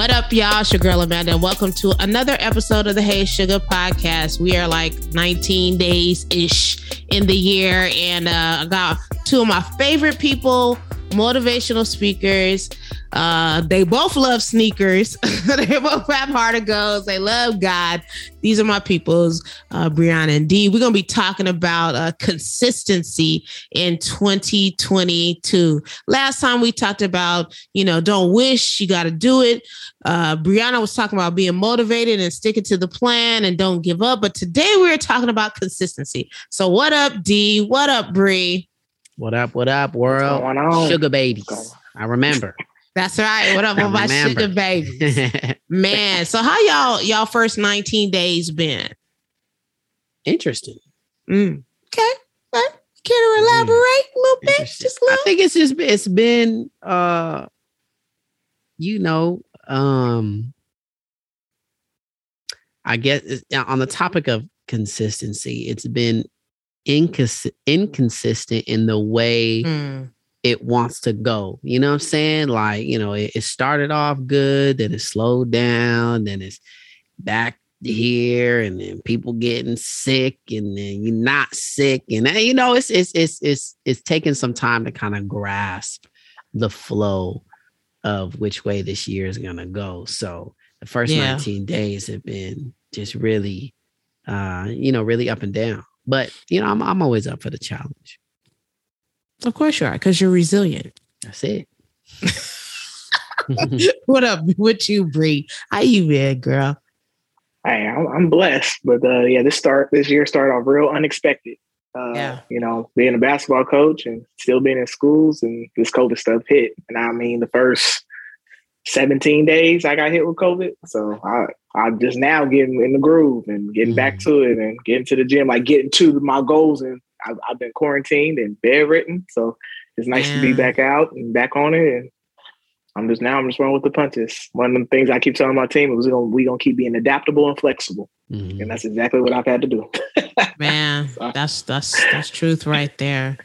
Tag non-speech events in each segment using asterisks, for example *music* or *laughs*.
What up, y'all? It's your girl Amanda, and welcome to another episode of the Hey Sugar Podcast. We are like 19 days ish in the year, and uh, I got two of my favorite people, motivational speakers. Uh, they both love sneakers. *laughs* they both have heart of goals. They love God. These are my peoples, uh, Brianna and Dee. We're gonna be talking about uh, consistency in 2022. Last time we talked about, you know, don't wish, you got to do it. Uh, Brianna was talking about being motivated and sticking to the plan and don't give up. But today we're talking about consistency. So what up, Dee? What up, Bree? What up? What up, world? Sugar babies. I remember. That's right. What up with my sugar baby? *laughs* Man, so how y'all y'all first 19 days been? Interesting. Mm. Okay. okay. Can you mm. elaborate mm. a little bit? Just little? I think it's just it's been uh you know, um I guess on the topic of consistency, it's been incons- inconsistent in the way mm it wants to go. You know what I'm saying? Like, you know, it, it started off good, then it slowed down, then it's back here, and then people getting sick, and then you're not sick, and then, you know, it's it's it's it's it's taking some time to kind of grasp the flow of which way this year is gonna go. So the first yeah. 19 days have been just really uh, you know, really up and down. But you know, I'm I'm always up for the challenge. Of course you are, because you're resilient. That's it. *laughs* what up What you, Bree? How you been, girl? Hey, I'm, I'm blessed, but uh, yeah, this start this year started off real unexpected. Uh, yeah. You know, being a basketball coach and still being in schools, and this COVID stuff hit, and I mean, the first 17 days I got hit with COVID, so I I'm just now getting in the groove and getting mm. back to it and getting to the gym, like getting to my goals and I've, I've been quarantined and bedridden, so it's nice to be back out and back on it. And I'm just now I'm just running with the punches. One of the things I keep telling my team is we gonna we gonna keep being adaptable and flexible, mm-hmm. and that's exactly what I've had to do. *laughs* Man, so. that's that's that's truth right there.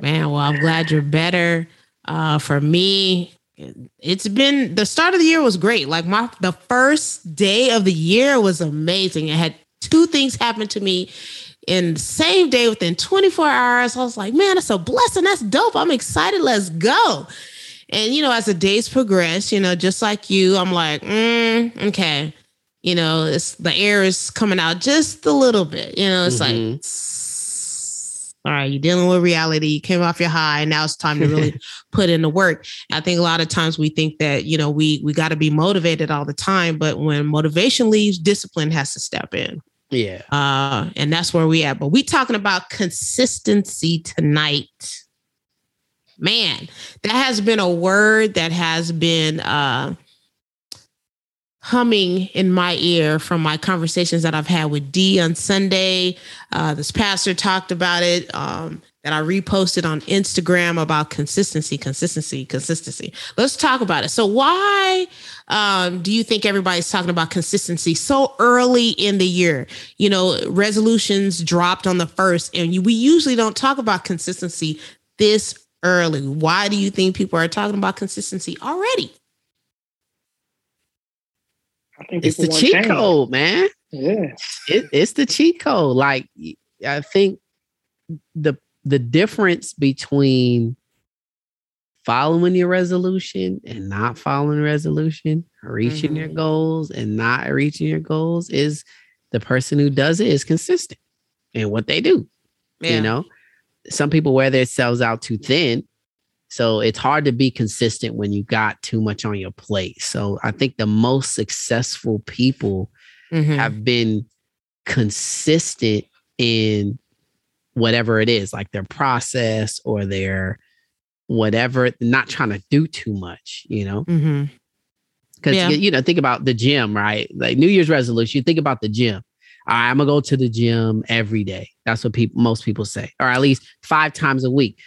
Man, well, I'm glad you're better. Uh, for me, it's been the start of the year was great. Like my the first day of the year was amazing. I had two things happen to me in the same day within 24 hours. I was like, man, that's a blessing. That's dope. I'm excited. Let's go. And, you know, as the days progress, you know, just like you, I'm like, mm, okay, you know, it's the air is coming out just a little bit. You know, it's mm-hmm. like, all right, you're dealing with reality. You came off your high. Now it's time to really *laughs* put in the work. I think a lot of times we think that, you know, we we got to be motivated all the time, but when motivation leaves, discipline has to step in. Yeah. Uh, and that's where we at. But we talking about consistency tonight. Man, that has been a word that has been uh humming in my ear from my conversations that I've had with Dee on Sunday. Uh, this pastor talked about it. Um, that I reposted on Instagram about consistency, consistency, consistency. Let's talk about it. So, why um, do you think everybody's talking about consistency so early in the year? You know, resolutions dropped on the first, and you, we usually don't talk about consistency this early. Why do you think people are talking about consistency already? I think it's the cheat change. code, man. Yeah, it, it's the cheat code. Like, I think the the difference between following your resolution and not following resolution, reaching mm-hmm. your goals and not reaching your goals is the person who does it is consistent in what they do. Yeah. You know, some people wear themselves out too thin. So it's hard to be consistent when you got too much on your plate. So I think the most successful people mm-hmm. have been consistent in whatever it is, like their process or their whatever, not trying to do too much, you know? Mm-hmm. Because, yeah. you know, think about the gym, right? Like New Year's resolution, you think about the gym. right, I'm going to go to the gym every day. That's what people, most people say, or at least five times a week.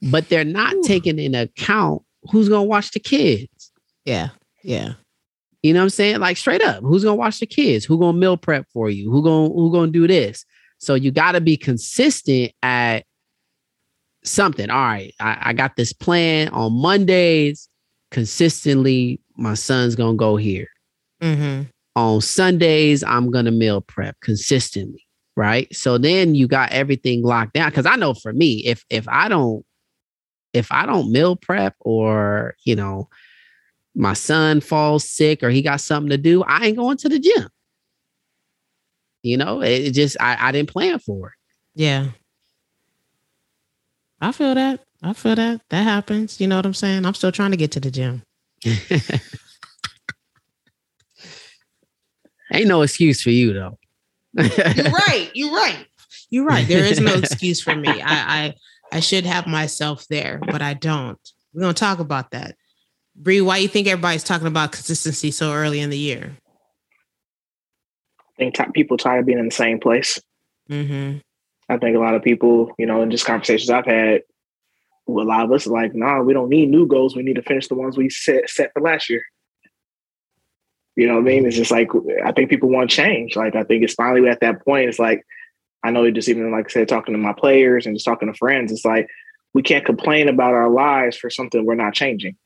But they're not Ooh. taking into account who's going to watch the kids. Yeah. Yeah. You know what I'm saying? Like straight up, who's gonna watch the kids? Who gonna meal prep for you? Who gonna who gonna do this? So you got to be consistent at something. All right, I, I got this plan on Mondays, consistently my son's gonna go here. Mm-hmm. On Sundays, I'm gonna meal prep consistently, right? So then you got everything locked down. Cause I know for me, if if I don't if I don't meal prep or you know my son falls sick or he got something to do, I ain't going to the gym. You know, it, it just I, I didn't plan for it. Yeah. I feel that. I feel that. That happens. You know what I'm saying? I'm still trying to get to the gym. *laughs* Ain't no excuse for you though. you're *laughs* right. You're right. You're right. There is no *laughs* excuse for me. I, I I should have myself there, but I don't. We're gonna talk about that. Bree, why you think everybody's talking about consistency so early in the year? I think t- people tired of being in the same place. Mm-hmm. I think a lot of people, you know, in just conversations I've had, a lot of us are like, nah, we don't need new goals. We need to finish the ones we set set for last year. You know what I mean? It's just like I think people want change. Like I think it's finally at that point. It's like I know you just even like I said, talking to my players and just talking to friends, it's like we can't complain about our lives for something we're not changing.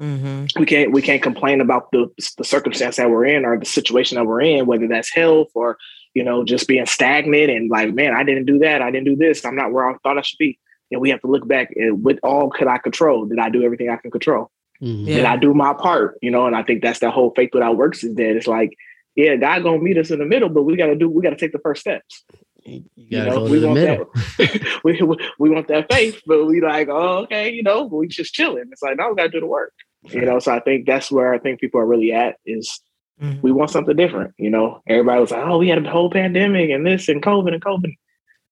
Mm-hmm. We can't we can't complain about the the circumstance that we're in or the situation that we're in, whether that's health or you know just being stagnant and like, man, I didn't do that, I didn't do this, I'm not where I thought I should be. And we have to look back and what all could I control? Did I do everything I can control? Mhm. Yeah. Did I do my part? You know, and I think that's the whole faith without works is that it's like, yeah, God gonna meet us in the middle, but we gotta do we gotta take the first steps. You You gotta know, go we to the want middle. that *laughs* we, we- we want that faith, but we like, oh, okay, you know, we just chilling. It's like, no, we gotta do the work. You know, so I think that's where I think people are really at is Mhm. we want something different. You know, everybody was like, oh, we had a whole pandemic and this and COVID and COVID.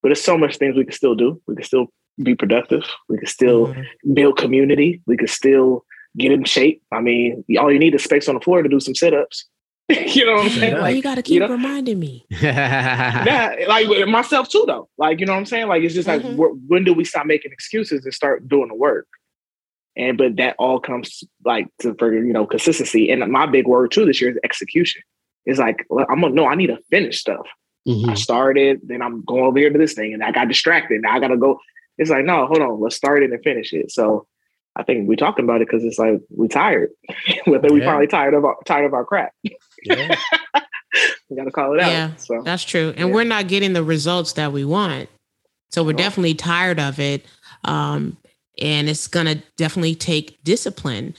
But there's so much things we can still do. We can still be productive. We can still Mhm. build community. We can still get in shape. I mean, all you need is space on the floor to do some sit-ups. *laughs* you know what I'm saying? Why Like, you got to keep you know- reminding me? *laughs* yeah, like with myself too, though. Like, you know what I'm saying? Like, it's just like, Mhm. wh- when do we stop making excuses and start doing the work? And but that all comes like to for you know consistency. And my big word too this year is execution. It's like I'm gonna no, I need to finish stuff. I Mhm. started, then I'm going over here to this thing, and I got distracted. Now I gotta go. It's like no, hold on, let's start it and finish it. So I think we're talking about it because it's like we tired. *laughs* Whether we Yeah. finally tired of our, tired of our crap. *laughs* Yeah. we gotta call it out. Yeah. So That's true. And Yeah. we're not getting the results that we want. So we're No. definitely tired of it. Um, and it's going to definitely take discipline.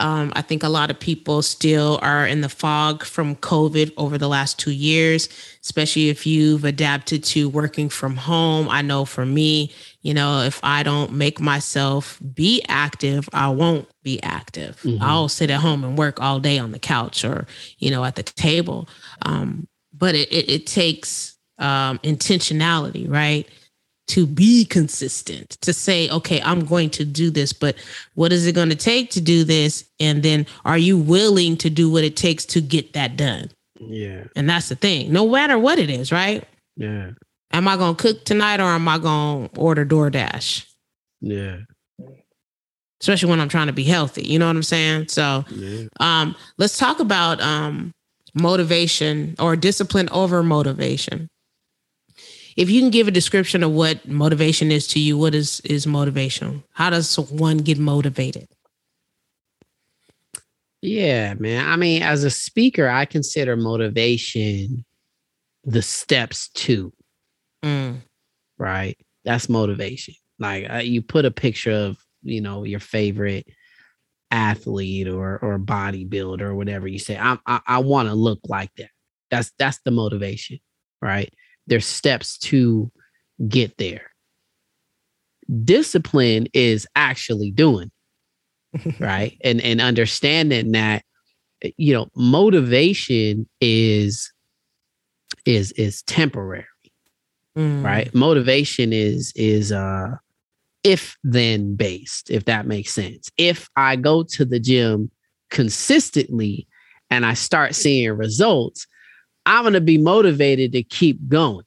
Um, I think a lot of people still are in the fog from COVID over the last two years, especially if you've adapted to working from home. I know for me, you know, if I don't make myself be active, I won't be active. Mhm. I'll sit at home and work all day on the couch or, you know, at the table. Um, but it, it, it takes um, intentionality, right? To be consistent, to say, okay, I'm going to do this, but what is it going to take to do this? And then are you willing to do what it takes to get that done? Yeah. And that's the thing, no matter what it is, right? Yeah. Am I going to cook tonight or am I going to order DoorDash? Yeah. Especially when I'm trying to be healthy. You know what I'm saying? So, Yeah. um, let's talk about um, motivation or discipline over motivation. If you can give a description of what motivation is to you, what is is motivation? How does one get motivated? Yeah, man. I mean, as a speaker, I consider motivation the steps to, Mm, right? That's motivation. Like uh, you put a picture of, you know, your favorite athlete or or bodybuilder or whatever you say. I I, I want to look like that. That's that's the motivation, right? There's steps to get there. Discipline is actually doing *laughs* right? And and understanding that you know motivation is is is temporary mm, right? Motivation is is uh if then based if that makes sense. If i go to the gym consistently and i start seeing results i'm going to be motivated to keep going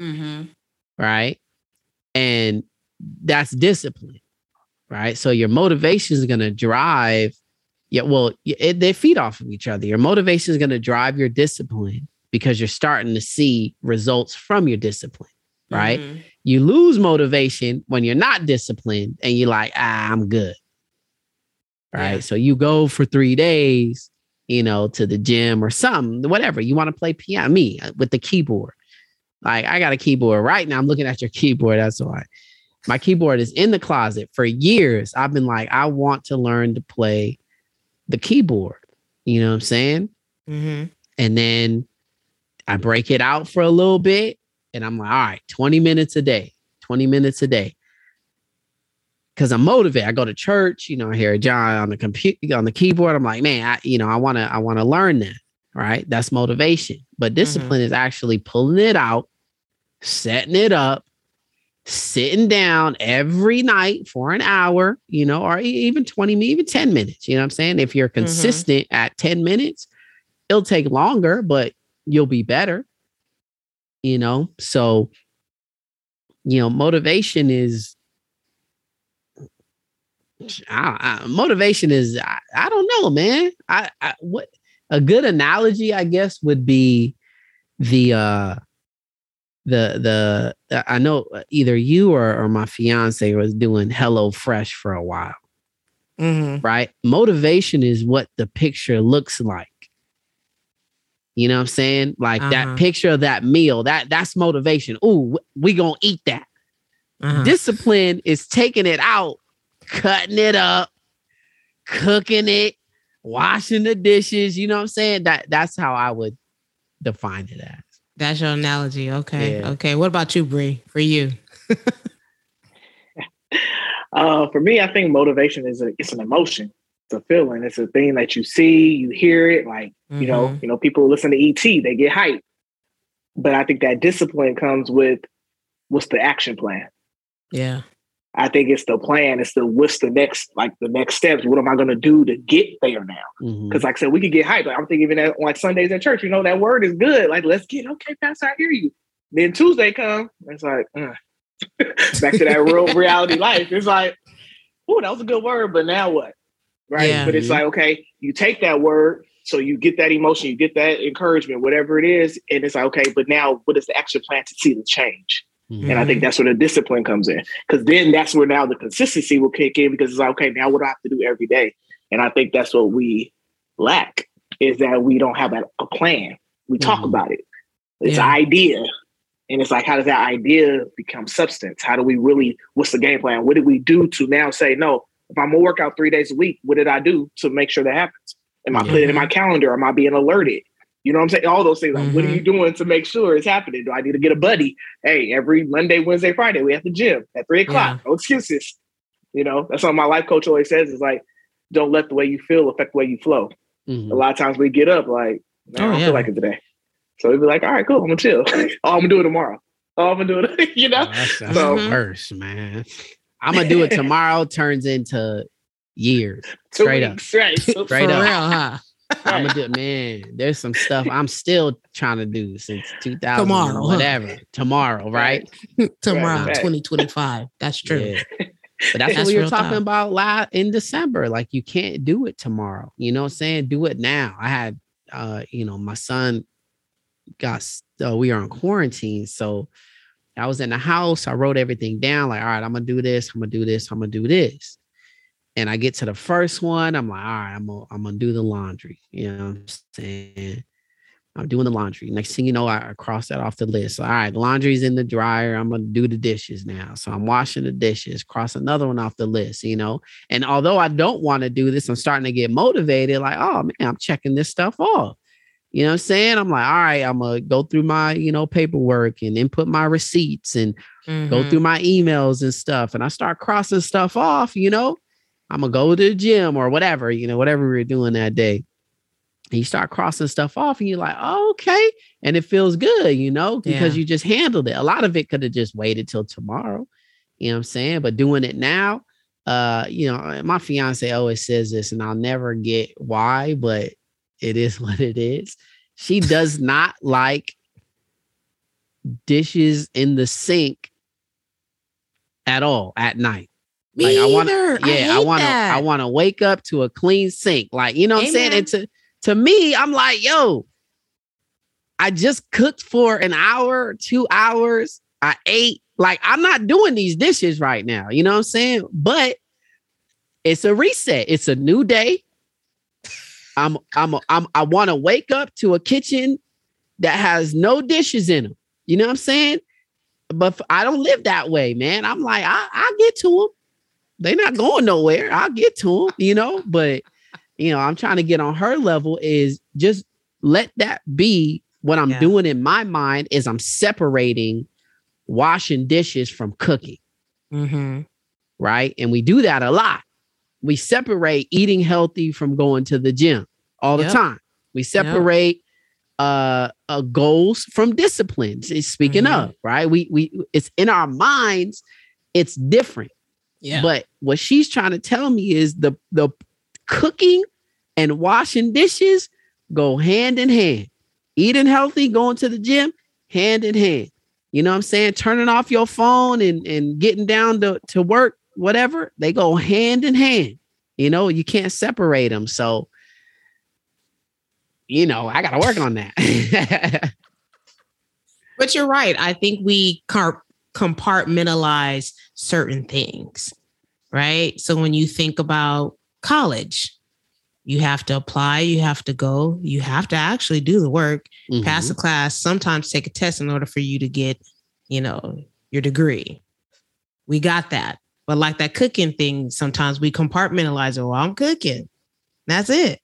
mhm, right? And that's discipline, right? So your motivation is going to drive, yeah, well, it, they feed off of each other. Your motivation is going to drive your discipline because you're starting to see results from your discipline, right? mhm. You lose motivation when you're not disciplined and you're like, ah, I'm good, right? Yeah. So you go for three days, you know, to the gym or something, whatever you want to play piano. Me uh, with the keyboard, like I got a keyboard right now. I'm looking at your keyboard. That's why my keyboard is in the closet for years. I've been like, I want to learn to play the keyboard. You know what I'm saying? Mm-hmm. And then I break it out for a little bit, and I'm like, all right, 20 minutes a day, 20 minutes a day because I'm motivated. I go to church, you know, I hear John on the computer on the keyboard. I'm like, man, I, you know, I want to, I want to learn that. Right. That's motivation. But discipline mm-hmm. is actually pulling it out, setting it up, sitting down every night for an hour, you know, or even 20, even 10 minutes. You know what I'm saying? If you're mm-hmm. consistent mm-hmm. at 10 minutes, it'll take longer, but you'll be better. You know, so you know, motivation is I, I, motivation is I, I, don't know, man. I, I what a good analogy, I guess, would be the uh the the I know either you or, or my fiance was doing Hello Fresh for a while. Mm-hmm. Right? Motivation is what the picture looks like. You know what I'm saying? Like uh-huh. that picture of that meal, that that's motivation. Ooh, we gonna eat that. Uh-huh. Discipline is taking it out cutting it up, cooking it, washing the dishes. You know what I'm saying? That that's how I would define it as. That's your analogy. Okay. Yeah. Okay. What about you, Bree? For you? *laughs* uh, for me, I think motivation is a it's an emotion. It's a feeling. It's a thing that you see, you hear it. Like mm-hmm. you know, you know, people listen to ET, they get hyped. But I think that discipline comes with what's the action plan. Yeah. I think it's the plan. It's the what's the next like the next steps. What am I going to do to get there now? Because mm-hmm. like I said, we could get hyped. Like, I'm thinking even at like Sundays at church. You know that word is good. Like let's get okay, Pastor. I hear you. Then Tuesday come. It's like uh, *laughs* back to that real *laughs* reality life. It's like, oh, that was a good word, but now what? Right. Yeah. But it's like okay, you take that word. So you get that emotion, you get that encouragement, whatever it is, and it's like okay, but now what is the action plan to see the change? Mm-hmm. And I think that's where the discipline comes in. Because then that's where now the consistency will kick in because it's like, okay, now what do I have to do every day? And I think that's what we lack is that we don't have a, a plan. We talk mm-hmm. about it. It's yeah. an idea. And it's like, how does that idea become substance? How do we really, what's the game plan? What did we do to now say, no, if I'm gonna work out three days a week, what did I do to make sure that happens? Am I putting it in my calendar? Am I being alerted? You know what I'm saying? All those things. Like, mm-hmm. what are you mm-hmm. doing to make sure it's happening? Do I need to get a buddy? Hey, every Monday, Wednesday, Friday, we at the gym at three o'clock. Yeah. No excuses. You know, that's what my life coach always says is like, don't let the way you feel affect the way you flow. Mm-hmm. A lot of times we get up like, oh, I don't yeah. feel like it today. So we'd be like, all right, cool, I'm gonna chill. oh, I'm gonna do it tomorrow. Oh, I'm gonna do it, *laughs* you know? Oh, that's, that's so, worse, man. I'm gonna do it *laughs* tomorrow turns into years. Straight weeks, up. Right. Straight For up. real, huh? I'm gonna do man. There's some stuff I'm still trying to do since 2000 tomorrow, whatever. Huh? Tomorrow, right? *laughs* tomorrow, right, 2025. That's true. Yeah. But that's, that's what we were talking about last in December. Like you can't do it tomorrow. You know what I'm saying? Do it now. I had uh, you know, my son got uh, we are in quarantine. So I was in the house. I wrote everything down, like, all right, I'm gonna do this, I'm gonna do this, I'm gonna do this and I get to the first one, I'm like, all right, I'm gonna, I'm gonna do the laundry. You know what I'm saying? I'm doing the laundry. Next thing you know, I, I cross that off the list. So, all right, laundry's in the dryer. I'm gonna do the dishes now. So I'm washing the dishes, cross another one off the list, you know. And although I don't want to do this, I'm starting to get motivated, like, oh man, I'm checking this stuff off. You know what I'm saying? I'm like, all right, I'm gonna go through my, you know, paperwork and input my receipts and mm-hmm. go through my emails and stuff. And I start crossing stuff off, you know I'm gonna go to the gym or whatever, you know, whatever we are doing that day. And you start crossing stuff off and you're like, oh, okay. And it feels good, you know, because yeah. you just handled it. A lot of it could have just waited till tomorrow. You know what I'm saying? But doing it now, uh, you know, my fiance always says this, and I'll never get why, but it is *laughs* what it is. She does *laughs* not like dishes in the sink at all at night. Me like, I want yeah, I, want to I want to wake up to a clean sink. Like, you know what Amen. I'm saying? And to to me, I'm like, yo, I just cooked for an hour, 2 hours. I ate. Like, I'm not doing these dishes right now. You know what I'm saying? But it's a reset. It's a new day. I'm I'm I'm I want to wake up to a kitchen that has no dishes in them. You know what I'm saying? But I don't live that way, man. I'm like I I get to them. They're not going nowhere. I'll get to them, you know. But you know, I'm trying to get on her level. Is just let that be what I'm yeah. doing in my mind. Is I'm separating washing dishes from cooking. Mm-hmm. Right, and we do that a lot we separate eating healthy from going to the gym all the time. We separate yep. uh, uh, goals from disciplines. Is Speaking mm-hmm. of, right? We we it's in our minds, it's different. Yeah. But what she's trying to tell me is the the cooking and washing dishes go hand in hand. Eating healthy, going to the gym, hand in hand. You know what I'm saying? Turning off your phone and, and getting down to, to work whatever, they go hand in hand. You know, you can't separate them. So, you know, I got to work on that. *laughs* but you're right. I think we compartmentalize certain things, right? So when you think about college, you have to apply, you have to go, you have to actually do the work, mm-hmm. pass the class, sometimes take a test in order for you to get, you know, your degree. We got that. But like that cooking thing, sometimes we compartmentalize it. Well, I'm cooking. That's it.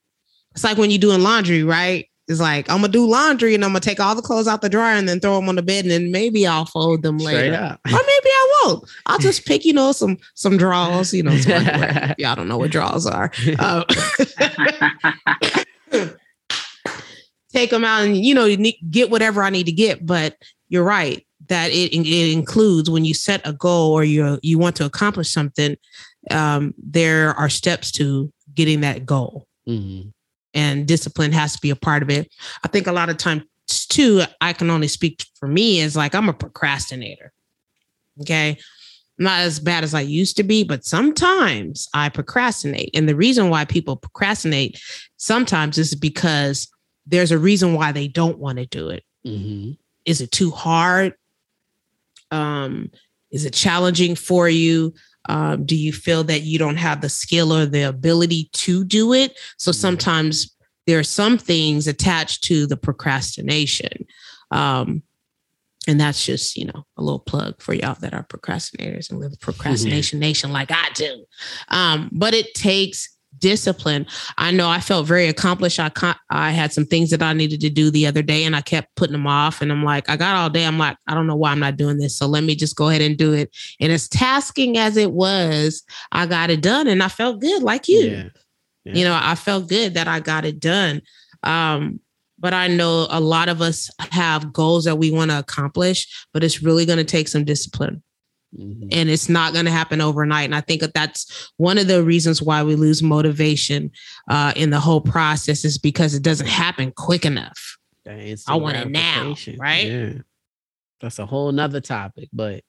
It's like when you're doing laundry, right? It's like I'm gonna do laundry and I'm gonna take all the clothes out the dryer and then throw them on the bed and then maybe I'll fold them later, or maybe I won't. I'll just pick, you know, some some drawers. You know, *laughs* y'all don't know what drawers are. Uh, *laughs* take them out and you know get whatever I need to get. But you're right that it, it includes when you set a goal or you you want to accomplish something um, there are steps to getting that goal mm-hmm. And discipline has to be a part of it i think a lot of times too i can only speak for me is like i'm a procrastinator okay not as bad as i used to be but sometimes i procrastinate and the reason why people procrastinate sometimes is because there's a reason why they don't want to do it. Mm-hmm. Is it too hard um, is it challenging for you? Um, do you feel that you don't have the skill or the ability to do it? So mm-hmm. sometimes there are some things attached to the procrastination. Um, and that's just, you know, a little plug for y'all that are procrastinators and live procrastination mm-hmm. nation like I do. Um, but it takes discipline. I know I felt very accomplished. I I had some things that I needed to do the other day and I kept putting them off. And I'm like, I got all day. I'm like, I don't know why I'm not doing this. So let me just go ahead and do it. And as tasking as it was, I got it done and I felt good like you. Yeah. Yeah. You know, I felt good that I got it done. Um, but I know a lot of us have goals that we want to accomplish, but it's really going to take some discipline. Mm-hmm. And it's not going to happen overnight. And I think that that's one of the reasons why we lose motivation uh, in the whole process is because it doesn't happen quick enough. I want it now, right? Yeah. That's a whole nother topic. But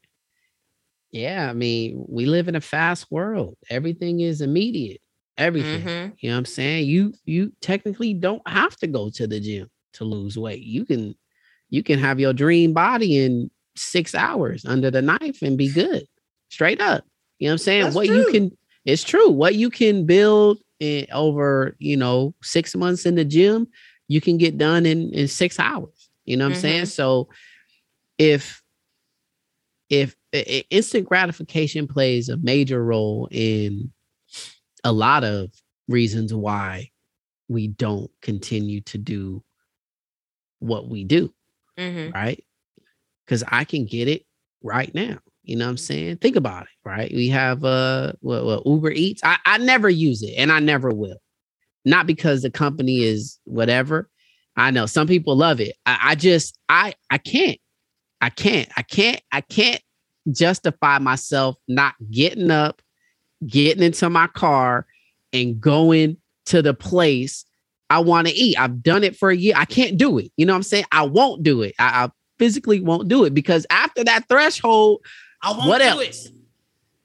yeah, I mean, we live in a fast world. Everything is immediate. Everything. Mm-hmm. You know what I'm saying? You you technically don't have to go to the gym to lose weight. You can you can have your dream body and six hours under the knife and be good. Straight up. You know what I'm saying? That's what true. you can, it's true. What you can build in, over, you know, six months in the gym, you can get done in, in six hours. You know what mm-hmm. I'm saying? Mm-hmm. So if, if instant gratification plays a major role in a lot of reasons why we don't continue to do what we do. Mm-hmm. Right because I can get it right now. You know what I'm saying? Think about it, right? We have uh what, what Uber Eats. I, I never use it and I never will. Not because the company is whatever. I know some people love it. I, I just I I can't. I can't. I can't. I can't justify myself not getting up, getting into my car, and going to the place I want to eat. I've done it for a year. I can't do it. You know what I'm saying? I won't do it. I, I physically won't do it because after that threshold, I won't what else? It.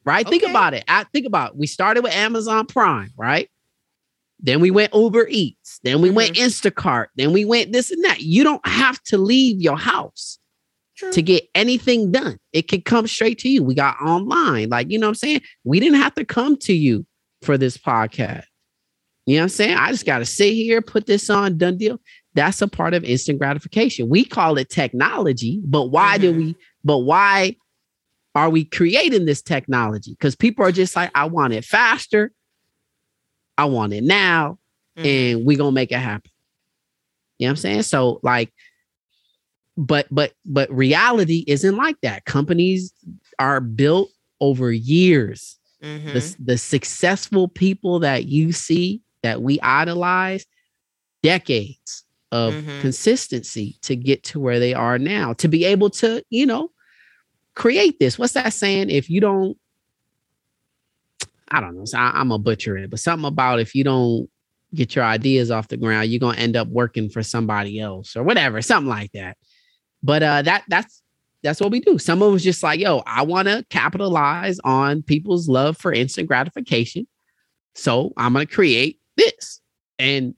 Right? Okay. Think about it. I think about it. we started with Amazon Prime, right? Then we went Uber Eats. Then we mm-hmm. went Instacart. Then we went this and that. You don't have to leave your house True. to get anything done. It can come straight to you. We got online. Like, you know what I'm saying? We didn't have to come to you for this podcast. You know what I'm saying? I just got to sit here, put this on, done deal. That's a part of instant gratification. We call it technology, but why mm-hmm. do we, but why are we creating this technology? Because people are just like, I want it faster. I want it now. Mm-hmm. And we're gonna make it happen. You know what I'm saying? So, like, but but but reality isn't like that. Companies are built over years. Mm-hmm. The, the successful people that you see that we idolize, decades of mm-hmm. consistency to get to where they are now, to be able to, you know, create this. What's that saying? If you don't, I don't know. So I, am a butcher it, but something about if you don't get your ideas off the ground, you're gonna end up working for somebody else or whatever, something like that. But uh that that's that's what we do. Someone was just like, yo, I want to capitalize on people's love for instant gratification. So I'm gonna create this. And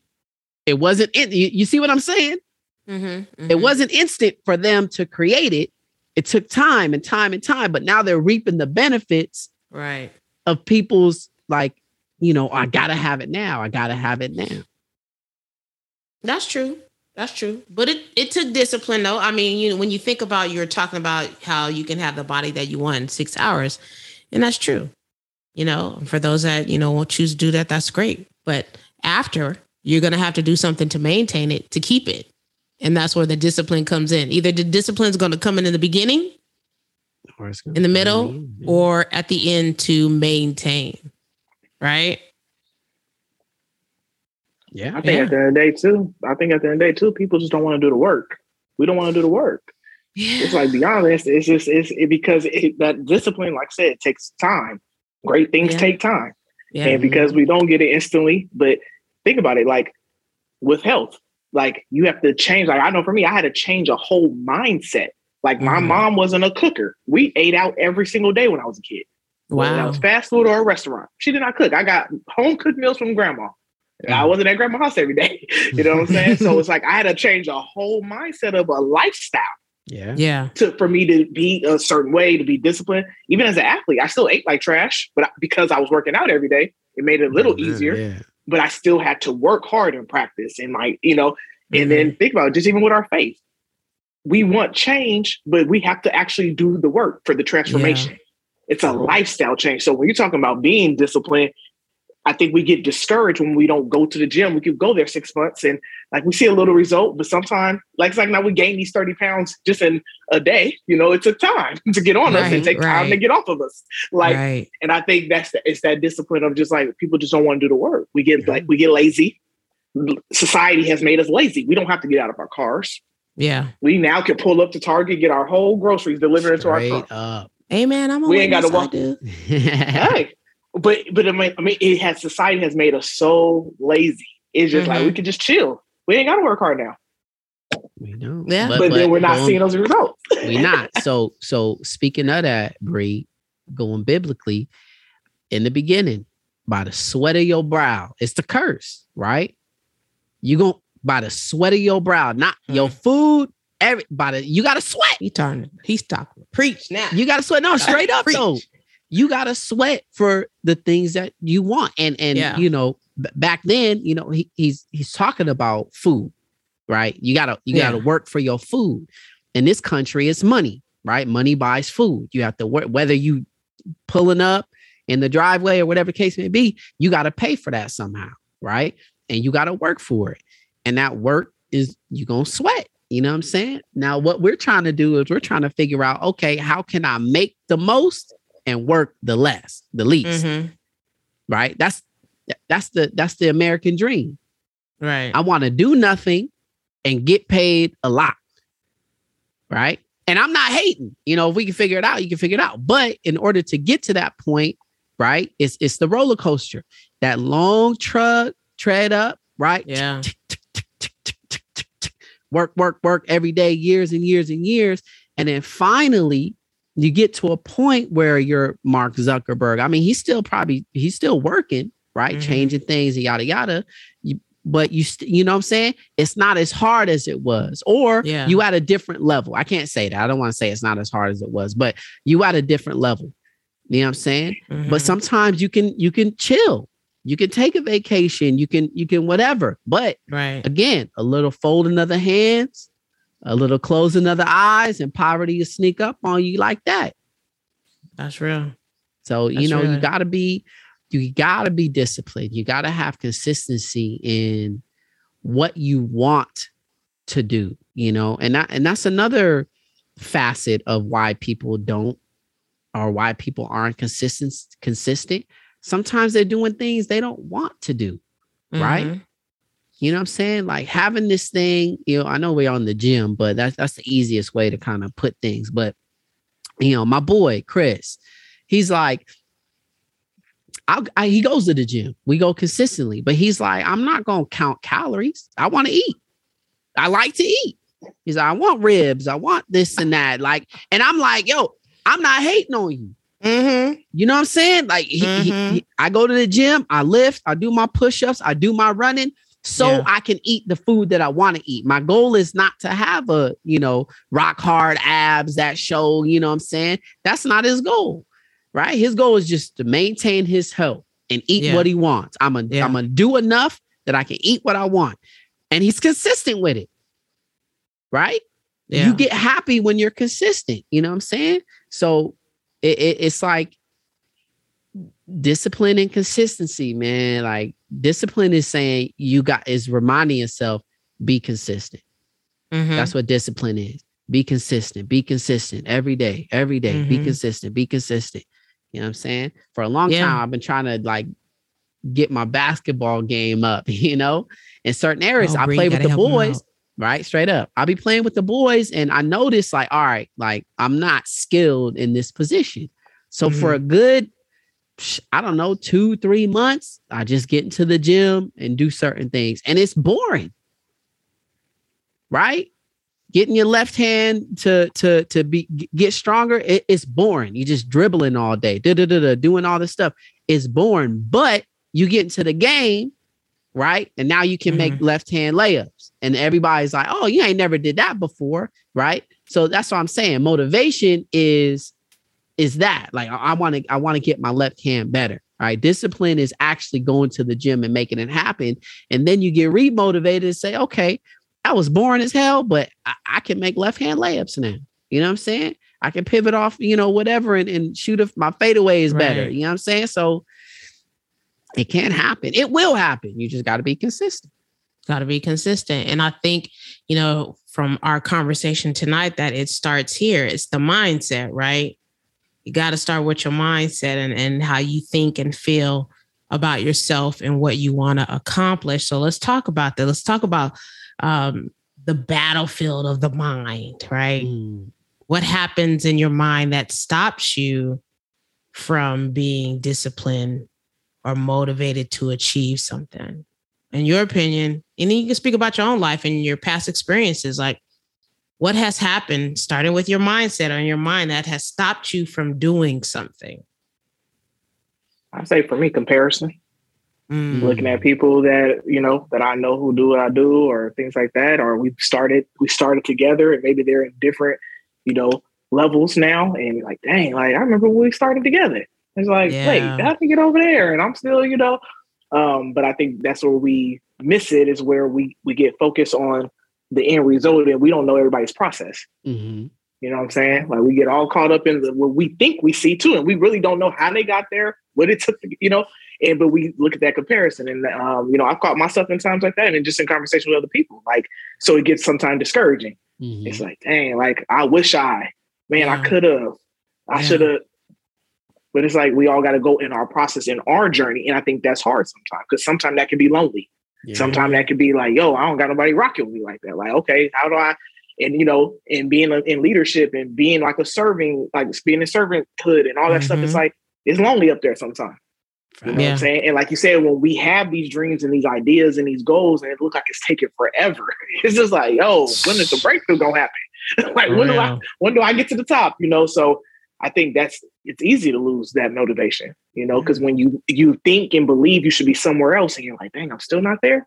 it wasn't in, you, you see what I'm saying? Mm-hmm, mm-hmm. It wasn't instant for them to create it. It took time and time and time, but now they're reaping the benefits right of people's like you know, I gotta have it now. I gotta have it now. That's true. That's true. But it, it took discipline though. I mean, you know, when you think about you're talking about how you can have the body that you want in six hours, and that's true. You know, for those that, you know, won't choose to do that, that's great. But after, you're gonna have to do something to maintain it, to keep it. And that's where the discipline comes in. Either the discipline is going to come in in the beginning, or in the middle, or at the end to maintain right? Yeah. I think yeah. at the end of the day, too, I think at the end of the day, too, people just don't want to do the work. We don't want to do the work. Yeah. It's like, be honest, it's just, it's it, because it, that discipline, like I said, it takes time. Great things yeah. take time. Yeah. And because we don't get it instantly, but think about it like with health, like you have to change. Like I know for me, I had to change a whole mindset. Like my mm-hmm. mom wasn't a cooker. We ate out every single day when I was a kid. Wow. That was fast food or a restaurant. She did not cook. I got home cooked meals from grandma. Mm. I wasn't at grandma's house every day. *laughs* You know what I'm saying? so it's like I had to change a whole mindset of a lifestyle. Yeah. Yeah. To for me to be a certain way, to be disciplined. Even as an athlete, I still ate like trash, but because I was working out every day, it made it a little easier. Yeah. But I still had to work hard in practice and my, you know, mm-hmm. and then think about it, just even with our faith. We want change, but we have to actually do the work for the transformation. Yeah. It's a lifestyle change. So when you're talking about being disciplined, I think we get discouraged when we don't go to the gym. We could go there six months and like we see a little result, but sometimes, like it's like now we gain these 30 pounds just in a day. You know, it took time *laughs* to get on right, us and take right. time to get off of us. Like, right. and I think that's the, it's that discipline of just like people just don't want to do the work. We get like we get lazy. Society has made us lazy. We don't have to get out of our cars. Yeah. We now can pull up to Target, get our whole groceries delivered into our car. Up. Hey man, I'm. We ain't got to walk. *laughs* hey, but but I mean, I mean, it has society has made us so lazy. It's just mm-hmm. like we mm-hmm. can just chill. We ain't got to work hard now. We know. Yeah, but, but, but then we're not seeing those results. we not. *laughs* So so speaking of that, Bree, going biblically, in the beginning, by the sweat of your brow, it's the curse, right? You go by the sweat of your brow, not mm-hmm. your food, everybody, you gotta sweat. He turning, he's talking. Preach now. You gotta sweat. No, straight up though. You gotta sweat for the things that you want. And and yeah. you know, b- back then, you know, he, he's he's talking about food, right? You gotta you yeah. gotta work for your food. In this country, it's money, right? Money buys food. You have to work whether you pulling up in the driveway or whatever case may be, you got to pay for that somehow, right? And you got to work for it. And that work is you going to sweat. You know what I'm saying? Now, what we're trying to do is we're trying to figure out, okay, how can I make the most and work the less, the least? Mm-hmm. Right? That's that's the that's the American dream. Right. I want to do nothing and get paid a lot. Right. And I'm not hating. You know, if we can figure it out, you can figure it out. But in order to get to that point, right, it's it's the roller coaster. That long truck tread up, right? Yeah work, work, work every day, years and years and years. And then finally, you get to a point where you're Mark Zuckerberg. I mean, he's still probably he's still working, right? Mm-hmm. Changing things, and yada yada. You, but you st- you know what I'm saying? It's not as hard as it was, or yeah. you at a different level. I can't say that. I don't want to say it's not as hard as it was, but you at a different level. You know what I'm saying? Mm-hmm. But sometimes you can you can chill. You can take a vacation. You can you can whatever. But right again, a little folding of the hands, a little closing of the eyes, and poverty will sneak up on you like that. That's real. So That's you know real. you got to be you got to be disciplined. You got to have consistency in what you want to do. You know, and that and that's another facet of why people don't or why people aren't consistent consistent sometimes they're doing things they don't want to do mm-hmm. right you know what i'm saying like having this thing you know i know we're on the gym but that's that's the easiest way to kind of put things but you know my boy chris he's like I, I, he goes to the gym. We go consistently, but he's like, I'm not gonna count calories. I want to eat. I like to eat. He's like, I want ribs. I want this and that. Like, and I'm like, yo, I'm not hating on you. Mm-hmm. You know what I'm saying? Like, he, mm-hmm. he, he, I go to the gym, I lift, I do my push ups, I do my running so yeah. I can eat the food that I want to eat. My goal is not to have a, you know, rock hard abs that show, you know what I'm saying? That's not his goal, right? His goal is just to maintain his health and eat yeah. what he wants. I'm gonna yeah. I'm gonna do enough that I can eat what I want. And he's consistent with it. Right? You get happy when you're consistent. You know what I'm saying? So it, it, it's like discipline and consistency, man. Like discipline is saying you got is reminding yourself be consistent. Mm-hmm. That's what discipline is. Be consistent. Be consistent every day. Every day. Mm-hmm. Be consistent. Be consistent. You know what I'm saying? For a long yeah. time, I've been trying to like get my basketball game up. *laughs* You know, in certain areas, oh, I play with the boys right? Straight up. I'll be playing with the boys and I notice like, all right, like I'm not skilled in this position. So mm-hmm. for a good, I don't know, two, three months, I just get into the gym and do certain things. And it's boring. Right? Getting your left hand to to to be get stronger, it, it's boring. You just dribbling all day, doing all this stuff. It's boring, but you get into the game, right? And now you can mm-hmm. make left hand layups and everybody's like, "Oh, you ain't never did that before," right? So that's what I'm saying. Motivation is is that like I want to I want to get my left hand better. Right. Discipline is actually going to the gym and making it happen. And then you get remotivated and say, okay, I was boring as hell, but I, I can make left hand layups now. You know what I'm saying? I can pivot off, you know, whatever and, and shoot if my fadeaway is right. better. You know what I'm saying? So it can happen. It will happen. You just got to be consistent got to be consistent. And I think, you know, from our conversation tonight, that it starts here. It's the mindset, right? You got to start with your mindset and, and how you think and feel about yourself and what you want to accomplish. So let's talk about that. Let's talk about um, the battlefield of the mind, right? Mm. What happens in your mind that stops you from being disciplined or motivated to achieve something? in your opinion, and then you can speak about your own life and your past experiences, like what has happened, starting with your mindset or your mind that has stopped you from doing something? I say for me, comparison. Mm. Looking at people that you know that I know who do what I do, or things like that, or we started we started together, and maybe they're in different, you know, levels now, and like, dang, like I remember when we started together. It's like, yeah. wait, how did get over there? And I'm still, you know, um, but I think that's where we miss it is where we we get focused on the end result and we don't know everybody's process. Mm-hmm. You know what I'm saying? Like we get all caught up in the, what we think we see too, and we really don't know how they got there, what it took, you know. And but we look at that comparison, and um, you know, I've caught myself in times like that, and just in conversation with other people, like so it gets sometimes discouraging. Mm-hmm. It's like, dang, like I wish I, man, yeah. I could have, I yeah. should have, but it's like we all got to go in our process in our journey. And I think that's hard sometimes because sometimes that can be lonely. Yeah. Sometimes that could be like, yo, I don't got nobody rocking with me like that. Like, okay, how do I? And you know, and being in leadership and being like a serving, like being a servanthood and all that mm-hmm. stuff, it's like it's lonely up there sometimes. You know yeah. what I'm saying? And like you said, when we have these dreams and these ideas and these goals, and it looks like it's taking forever, *laughs* it's just like, yo, when is the breakthrough gonna happen? *laughs* like, when do I when do I get to the top? You know, so I think that's it's easy to lose that motivation, you know, because when you you think and believe you should be somewhere else, and you're like, dang, I'm still not there.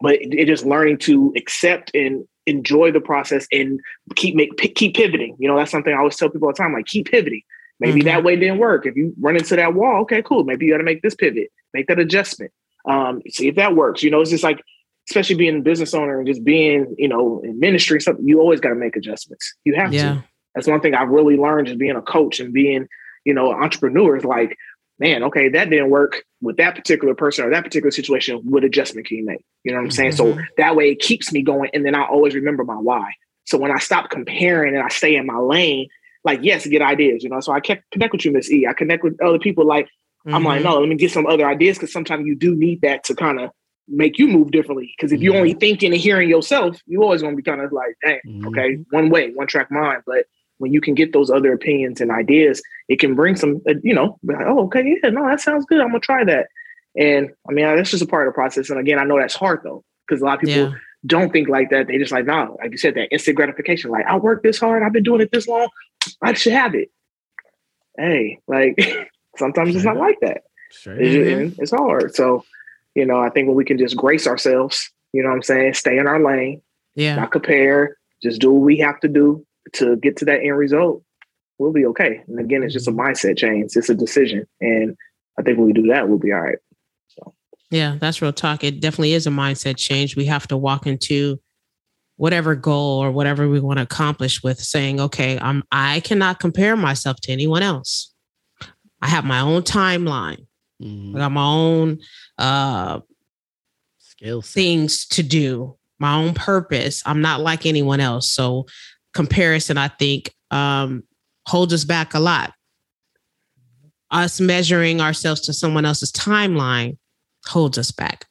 But it, it just learning to accept and enjoy the process and keep make keep pivoting. You know, that's something I always tell people all the time, like keep pivoting. Maybe mm-hmm. that way didn't work. If you run into that wall, okay, cool. Maybe you got to make this pivot, make that adjustment. Um, see if that works. You know, it's just like, especially being a business owner and just being, you know, in ministry, something you always got to make adjustments. You have yeah. to. That's one thing I've really learned just being a coach and being, you know, entrepreneurs like, man, okay, that didn't work with that particular person or that particular situation. What adjustment can you make? You know what I'm saying? Mm-hmm. So that way it keeps me going. And then I always remember my why. So when I stop comparing and I stay in my lane, like, yes, get ideas, you know. So I kept connect with you, Miss E. I connect with other people like, mm-hmm. I'm like, mm-hmm. no, let me get some other ideas because sometimes you do need that to kind of make you move differently. Because if you're only thinking and hearing yourself, you always gonna be kind of like, dang, mm-hmm. okay, one way, one track mind. But when you can get those other opinions and ideas, it can bring some, uh, you know, like, oh, okay, yeah, no, that sounds good. I'm gonna try that. And I mean, that's just a part of the process. And again, I know that's hard though, because a lot of people yeah. don't think like that. They just like, no, like you said, that instant gratification. Like, I worked this hard, I've been doing it this long, I should have it. Hey, like *laughs* sometimes it's not like that. It's, it's hard. So, you know, I think when we can just grace ourselves, you know what I'm saying, stay in our lane, yeah, not compare, just do what we have to do to get to that end result, we'll be okay. And again, it's just a mm-hmm. mindset change. It's a decision. And I think when we do that, we'll be all right. So yeah, that's real talk. It definitely is a mindset change. We have to walk into whatever goal or whatever we want to accomplish with saying, okay, I'm I cannot compare myself to anyone else. I have my own timeline. Mm-hmm. I got my own uh skills things to do, my own purpose. I'm not like anyone else. So comparison, I think, um, holds us back a lot. Us measuring ourselves to someone else's timeline holds us back.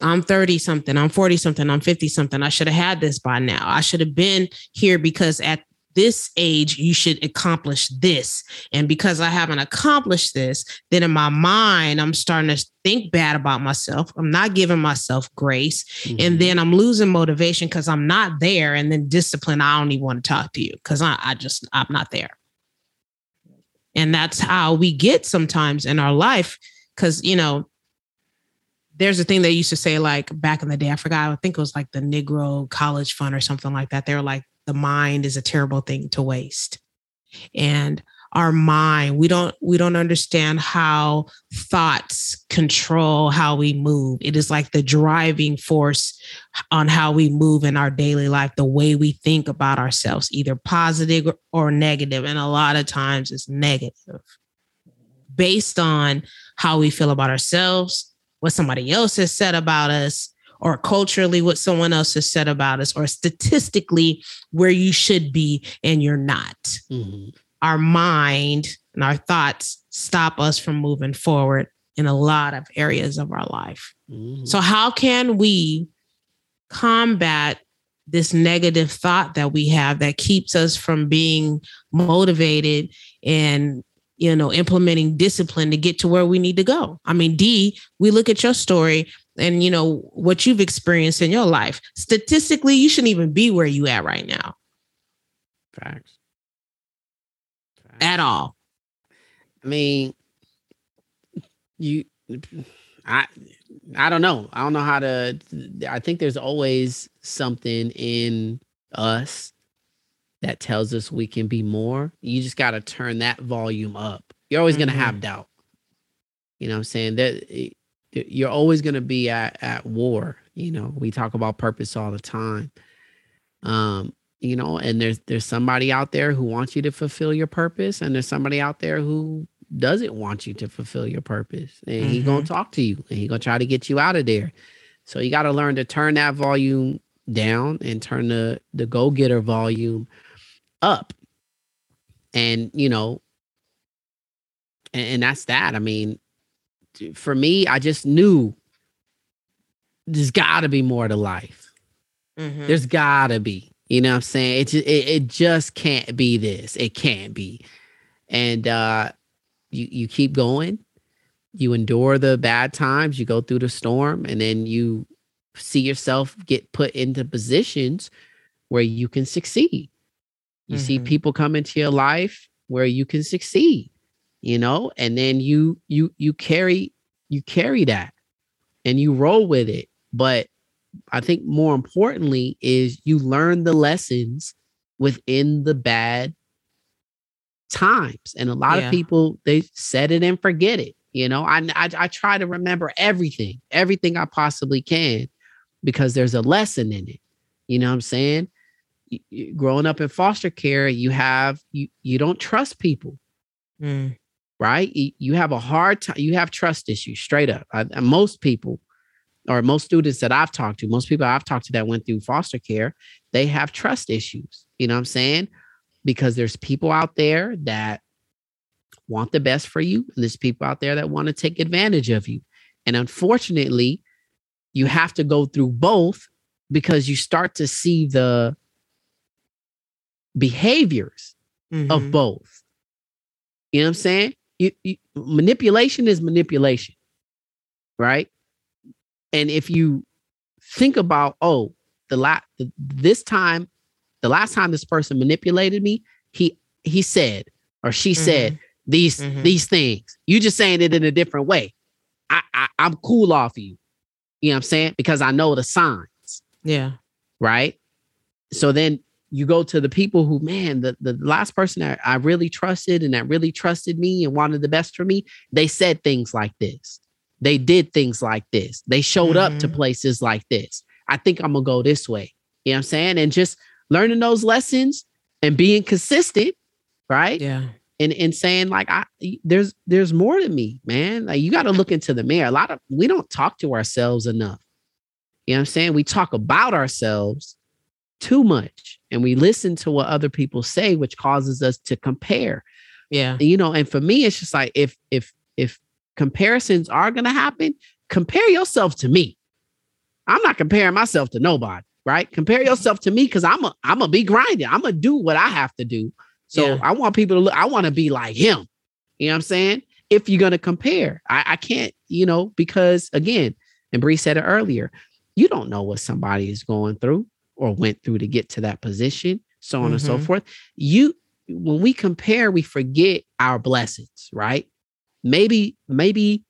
I'm 30 something, I'm 40 something, I'm 50 something. I should have had this by now. I should have been here because at this age, you should accomplish this. And because I haven't accomplished this, then in my mind, I'm starting to think bad about myself. I'm not giving myself grace. Mm-hmm. And then I'm losing motivation because I'm not there. And then discipline, I don't even want to talk to you because I, I just, I'm not there. And that's how we get sometimes in our life. Because, you know, there's a thing they used to say like back in the day. I forgot. I think it was like the Negro College Fund or something like that. They were like, the mind is a terrible thing to waste. And our mind we don't we don't understand how thoughts control how we move it is like the driving force on how we move in our daily life the way we think about ourselves either positive or negative and a lot of times it's negative based on how we feel about ourselves what somebody else has said about us or culturally what someone else has said about us or statistically where you should be and you're not. Mm-hmm. Our mind and our thoughts stop us from moving forward in a lot of areas of our life. Mm-hmm. So, how can we combat this negative thought that we have that keeps us from being motivated and you know implementing discipline to get to where we need to go i mean d we look at your story and you know what you've experienced in your life statistically you shouldn't even be where you at right now. Facts, facts. at all. I mean you i i don't know. I don't know how to i think there's always something in us that tells us we can be more. You just got to turn that volume up. You're always mm-hmm. going to have doubt. You know what i'm saying? That you're always going to be at, at war you know? We talk about purpose all the time. Um you know and there's there's somebody out there who wants you to fulfill your purpose and there's somebody out there who doesn't want you to fulfill your purpose and mm-hmm. he gonna talk to you and he gonna try to get you out of there. So you got to learn to turn that volume down and turn the the go-getter volume up. And you know and, and that's that. I mean for me, I just knew there's got to be more to life. Mm-hmm. There's got to be. You know what I'm saying? It, just, it it just can't be this. It can't be. And uh you you keep going. You endure the bad times, you go through the storm and then you see yourself get put into positions where you can succeed. You mm-hmm. see people come into your life where you can succeed you know and then you you you carry you carry that and you roll with it but i think more importantly is you learn the lessons within the bad times. And a lot yeah. of people, they set it and forget it. You know, I, I, I try to remember everything, everything I possibly can, because there's a lesson in it. You know what I'm saying? growing up in foster care, you have you you don't trust people, mm. Right? You have a hard time. You have trust issues, straight up. I, most people, or most students that I've talked to, most people I've talked to that went through foster care, they have trust issues. You know what I'm saying? Because there's people out there that want the best for you, and there's people out there that want to take advantage of you. And unfortunately, you have to go through both because you start to see the behaviors mm-hmm. of both. You know what I'm saying? You, you, manipulation is manipulation, right? And if you think about, oh, the last this time, the last time this person manipulated me, he he said or she mm-hmm. said these mm-hmm. these things. You just saying it in a different way. I, I I'm cool off you. You know what I'm saying? Because I know the signs. Yeah. Right. So then you go to the people who, man, the, the last person that I really trusted and that really trusted me and wanted the best for me, they said things like this. They did things like this. They showed mm-hmm. up to mm-hmm. places like this. I think I'm gonna go this way. You know what I'm saying? And just learning those lessons and being consistent, right? Yeah. And and saying like I there's there's more to me, man. Like you got to look into the mirror. A lot of we don't talk to ourselves enough. You know what I'm saying? We talk about ourselves too much and we listen to what other people say which causes us to compare. Yeah. You know and for me it's just like if if if comparisons are going to happen compare yourself to me. I'm not comparing myself to nobody right? Compare mm-hmm. yourself to me because i'm a i'm a be grinding i'm gonna do what i have to do. So yeah. i want people to look i want to be like him. You know what i'm saying? If you're going to compare. I, I can't you know because again and Bree said it earlier you don't know what somebody is going through or went through to get to that position, so on mm-hmm. and so mm-hmm. forth. You when we compare, we forget our blessings, right? Maybe, maybe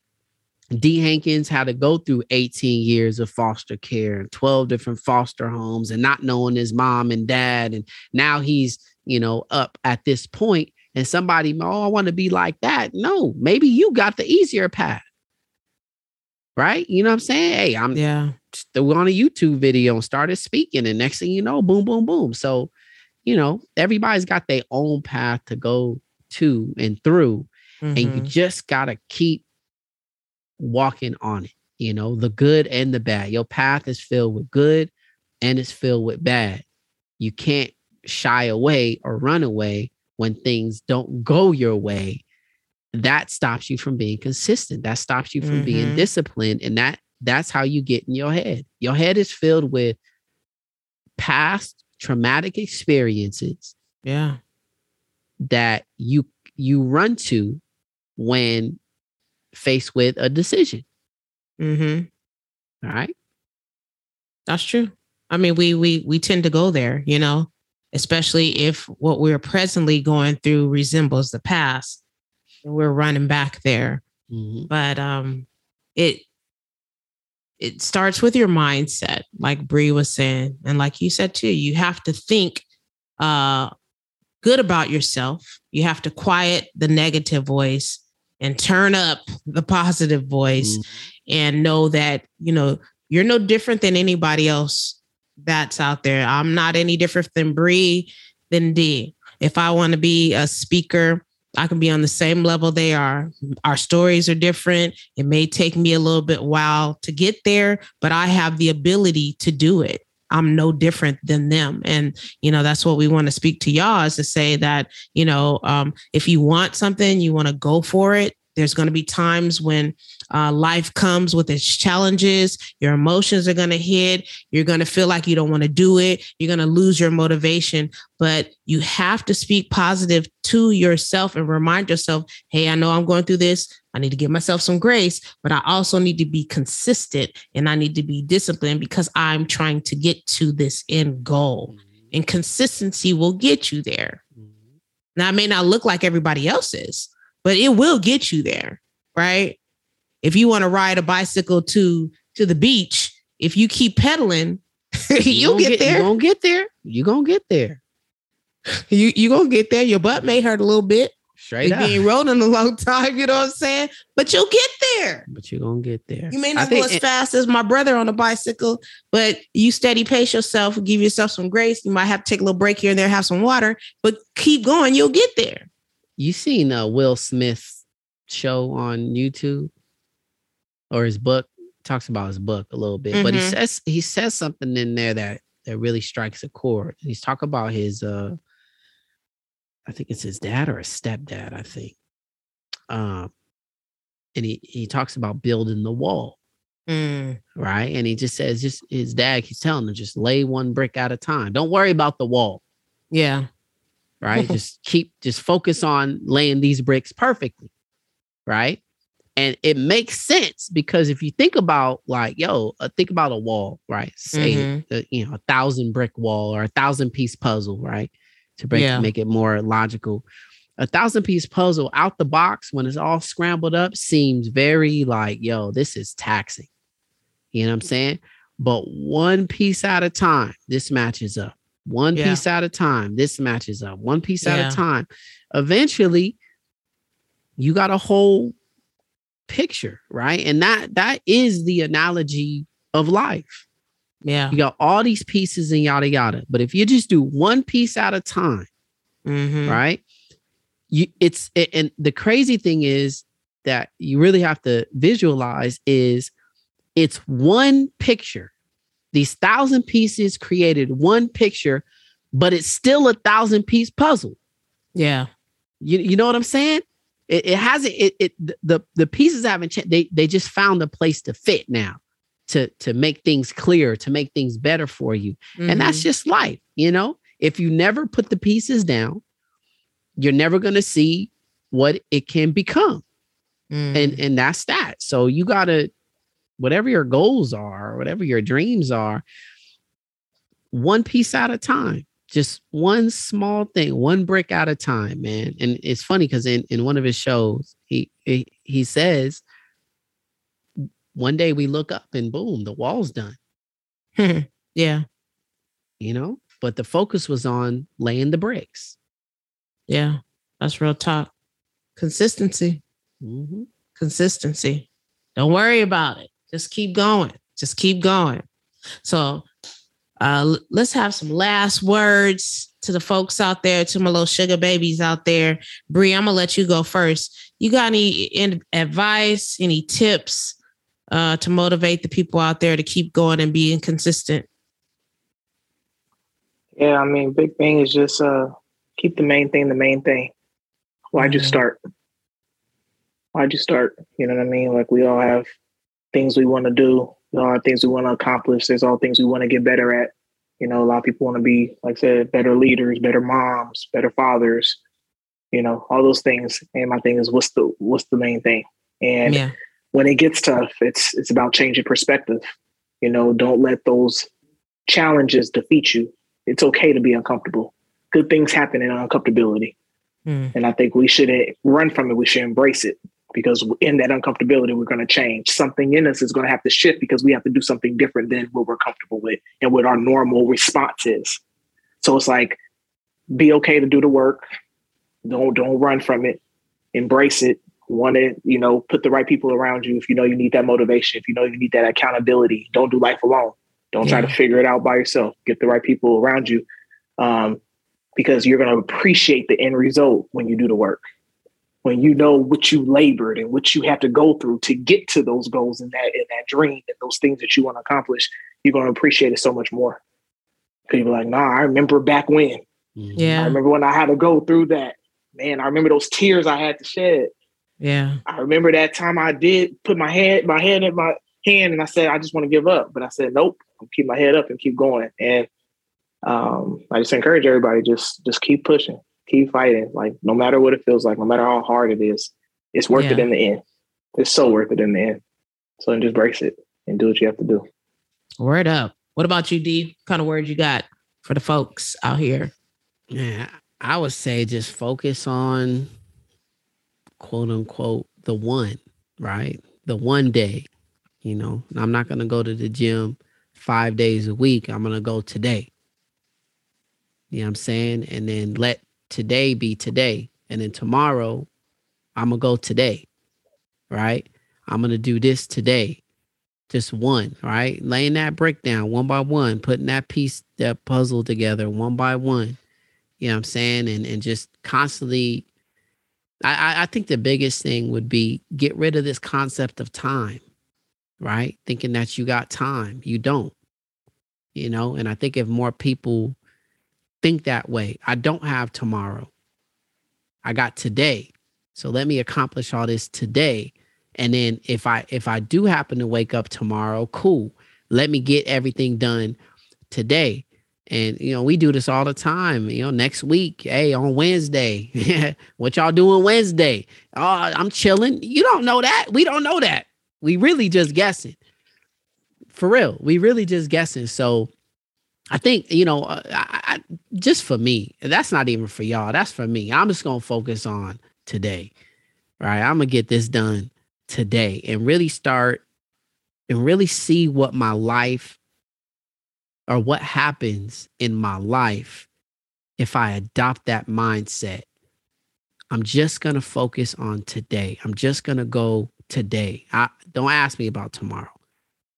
D. Hankins had to go through 18 years of foster care and 12 different foster homes and not knowing his mom and dad. And now he's, you know, up at this point and somebody, oh, I want to be like that. No, maybe you got the easier path. Right? You know what I'm saying? Hey, I'm yeah threw on a YouTube video and started speaking. And next thing you know, boom, boom, boom. So, you know, everybody's got their own path to go to and through. Mm-hmm. And you mm-hmm. just got to keep walking on it, you know, the good and the bad. Your path is filled with good and it's filled with bad. You can't shy away or run away when things don't go your way. That stops you from being consistent. That stops you from mm-hmm. being disciplined. And that that's how you get in your head. Your head is filled with past traumatic experiences. Yeah. That you you run to when faced with a decision. Mm-hmm. All right. That's true. I mean, we we we tend to go there, you know, especially if what we're presently going through resembles the past. We're running back there. Mm-hmm. But um it it starts with your mindset, like Bree was saying. And like you said too, you have to think uh, good about yourself. You have to quiet the negative voice and turn up the positive voice mm-hmm. and know that, you know, you're no different than anybody else that's out there. I'm not any different than Bree, than D. If I want to be a speaker, I can be on the same level they are. Our stories are different. It may take me a little bit while to get there, but I have the ability to do it. I'm no different than them. And, you know, that's what we want to speak to y'all is to say that, you know, um, if you want something, you want to go for it. There's going to be times when uh, life comes with its challenges. Your emotions are going to hit. You're going to feel like you don't want to do it. You're going to lose your motivation. But you have to speak positive to yourself and remind yourself hey, I know I'm going through this. I need to give myself some grace, but I also need to be consistent and I need to be disciplined because I'm trying to get to this end goal. Mm-hmm. And consistency will get you there. Mm-hmm. Now, it may not look like everybody else's, but it will get you there, right? If you want to ride a bicycle to to the beach, if you keep pedaling, *laughs* you'll get, get, there. You're gonna get there. You're gonna get there. You you gonna get there. Your butt may hurt a little bit. Straight up. You ain't rolling a long time, you know what I'm saying? But you'll get there. But you're gonna get there. You may not go as it, fast as my brother on a bicycle, but you steady pace yourself, give yourself some grace. You might have to take a little break here and there, have some water, but keep going, you'll get there. You seen uh, Will Smith's show on YouTube or his book? Talks about his book a little bit, mm-hmm. but he mm-hmm. says he says something in there that that really strikes a chord. He's talking about his uh I think it's his dad or a stepdad, I think. Um, and he he talks about building the wall. Mm. Right. And he just says, just his dad he's telling him, just lay one brick at a time. Don't worry about the wall. Yeah. Right. *laughs* just keep just focus on laying these bricks perfectly. Right. And it makes sense because if you think about like, yo, uh, think about a wall, right? Say, mm-hmm. uh, you know, a thousand brick wall or a thousand piece puzzle, right? to break yeah. make it more logical. A thousand piece puzzle out the box when it's all scrambled up seems very like, yo, this is taxing. You know what I'm saying? But one piece at a time, this matches up. One yeah. piece at a time, this matches up. One piece yeah. at a time. Eventually, you got a whole picture, right? And that that is the analogy of life. Yeah. You got all these pieces and yada yada. But if you just do one piece at a time, mm-hmm. right? You it's it, and the crazy thing is that you really have to visualize is it's one picture. These thousand pieces created one picture, but it's still a thousand piece puzzle. Yeah. You, you know what I'm saying? It, it hasn't it, it the the pieces haven't changed. They they just found a place to fit now to to make things clear, to make things better for you. Mm-hmm. And that's mm-hmm. just life, you know? If you never put the pieces down, you're never going to see what it can become. Mm. And and that's that. So you got to whatever your goals are, whatever your dreams are, one piece at a time. Just one small thing, one brick at a time, man. And it's funny because in, in one of his shows, he, he he says one day we look up and boom, the wall's done. *laughs* yeah. You know, but the focus was on laying the bricks. Yeah, that's real talk. Consistency. Mm-hmm. Consistency. Don't worry about it. Just keep going. Just keep going. So uh, let's have some last words to the folks out there, to my little sugar babies out there. Bree, I'm gonna let you go first. You got any advice, any tips uh, to motivate the people out there to keep going and being consistent? Yeah, I mean, big thing is just uh, keep the main thing the main thing. Why'd mm-hmm. you start? Why'd you start? You know what I mean? Like we all have things we want to do. We all things we want to accomplish. There's all things we want to get better at. You know, a lot of people want to be, like I said, better leaders, better moms, better fathers. You know, all those things. And my thing is, what's the what's the main thing? And yeah when it gets tough, it's it's about changing perspective. You know, don't let those challenges defeat you. It's okay to be uncomfortable. Good things happen in uncomfortability. Mm. And I think we shouldn't run from it. We should embrace it because in that uncomfortability, we're going to change. Something in us is going to have to shift because we have to do something different than what we're comfortable with and what our normal response is. So it's like, be okay to do the work. Don't don't run from it. Embrace it want to, you know, put the right people around you if you know you need that motivation, if you know you need that accountability. Don't do life alone. Don't yeah. try to figure it out by yourself. Get the right people around you. Um, because you're going to appreciate the end result when you do the work. When you know what you labored and what you have to go through to get to those goals and that and that dream and those things that you want to accomplish, you're going to appreciate it so much more. Because you're like, nah, I remember back when. Yeah. I remember when I had to go through that. Man, I remember those tears I had to shed. Yeah. I remember that time I did put my head, my hand in my hand and I said, I just want to give up. But I said, nope, I'll keep my head up and keep going. And um, I just encourage everybody, just just keep pushing, keep fighting. Like no matter what it feels like, no matter how hard it is, it's worth yeah. it in the end. It's so worth it in the end. So just brace it and do what you have to do. Word up. What about you, D? What kind of words you got for the folks out here? Yeah, I would say just focus on quote unquote the one, right? The one day, you know, I'm not going to go to the gym five days a week. I'm going to go today. You know what I'm saying? And then let today be today. And then tomorrow, I'm going to go today. Right? I'm going to do this today. Just one, right? Laying that brick down one by one, putting that piece, that puzzle together one by one. You know what I'm saying? And and just constantly I, I think the biggest thing would be get rid of this concept of time, right? Thinking that you got time. You don't. You know, and I think if more people think that way, I don't have tomorrow. I got today. So let me accomplish all this today. And then if I if I do happen to wake up tomorrow, cool. Let me get everything done today. And you know, we do this all the time. You know, next week, hey, on Wednesday, *laughs* what y'all doing Wednesday? Oh, I'm chilling. You don't know that. We don't know that. We really just guessing. For real, we really just guessing. So, I think you know, uh, I, I, just for me, that's not even for y'all. That's for me. I'm just gonna focus on today. Right, I'm gonna get this done today and really start and really see what my life or what happens in my life if I adopt that mindset. I'm just to focus on today. I'm just to go today. I don't ask me about tomorrow.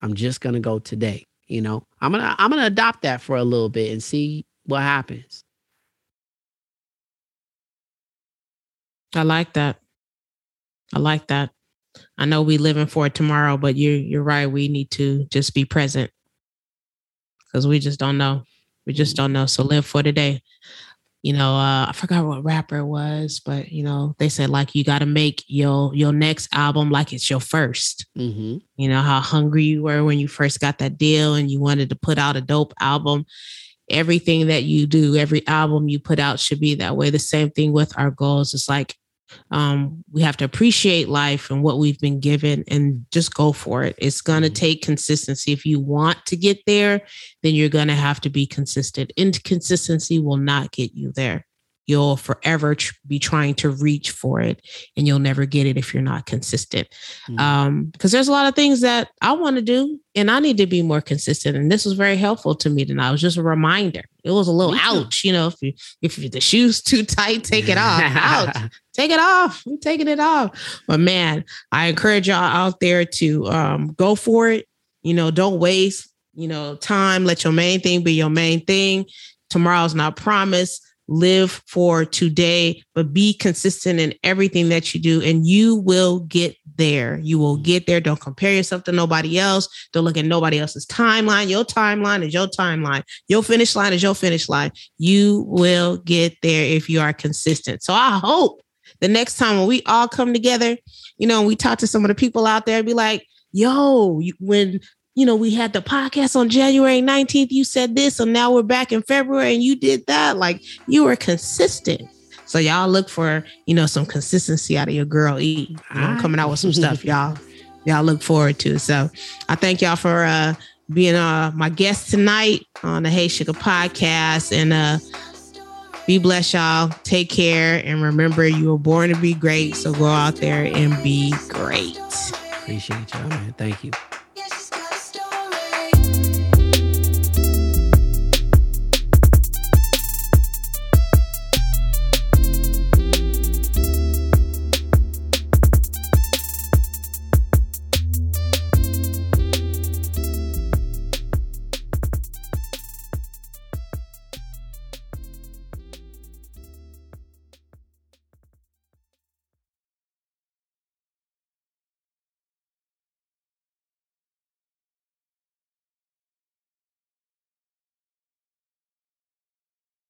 I'm just to go today. You know, I'm to I'm to adopt that for a little bit and see what happens. I like that. I like that. I know we living for tomorrow, but you're you're right. We need to just be present because we just don't know. We just mm-hmm. don't know. So live for today. You know, uh, I forgot what rapper it was, but you know, they said like you got to make your your next album like it's your 1st mm-hmm. You know how hungry you were when you first got that deal and you wanted to put out a dope album. Everything that you do, every album you put out should be that way. The same thing with our goals. It's like um, we have to appreciate life and what we've been given and just go for it. It's going to mm-hmm. take consistency. If you want to get there, then you're going to have to be consistent. Inconsistency will not get you there. You'll forever tr- be trying to reach for it and you'll never get it if you're not consistent. Mm-hmm. Um, because there's a lot of things that I want to do and I need to be more consistent. And this was very helpful to me tonight. It was just a reminder. It was a little ouch, you know, if you if the shoe's too tight, take it off. ouch. *laughs* Take it off. I'm taking it off. But man, I encourage y'all out there to um, go for it. You know, don't waste, you know, time. Let your main thing be your main thing. Tomorrow's not promised live for today, but be consistent in everything that you do, and you will get there. You will get there. Don't compare yourself to nobody else. Don't look at nobody else's timeline. Your timeline is your timeline. Your finish line is your finish line. You will get there if you are consistent. So I hope the next time when we all come together, you know, we talk to some of the people out there, be like, yo, when you know, we had the podcast on January 19th. You said this, and now we're back in February and you did that. Like you were consistent. So y'all look for, you know, some consistency out of your girl E. You know, coming out with some stuff, y'all. Y'all look forward to. So I thank y'all for uh being uh my guest tonight on the Hey Sugar podcast. And uh be blessed, y'all. Take care. And remember, you were born to be great. So go out there and be great. Appreciate y'all, man. Thank you.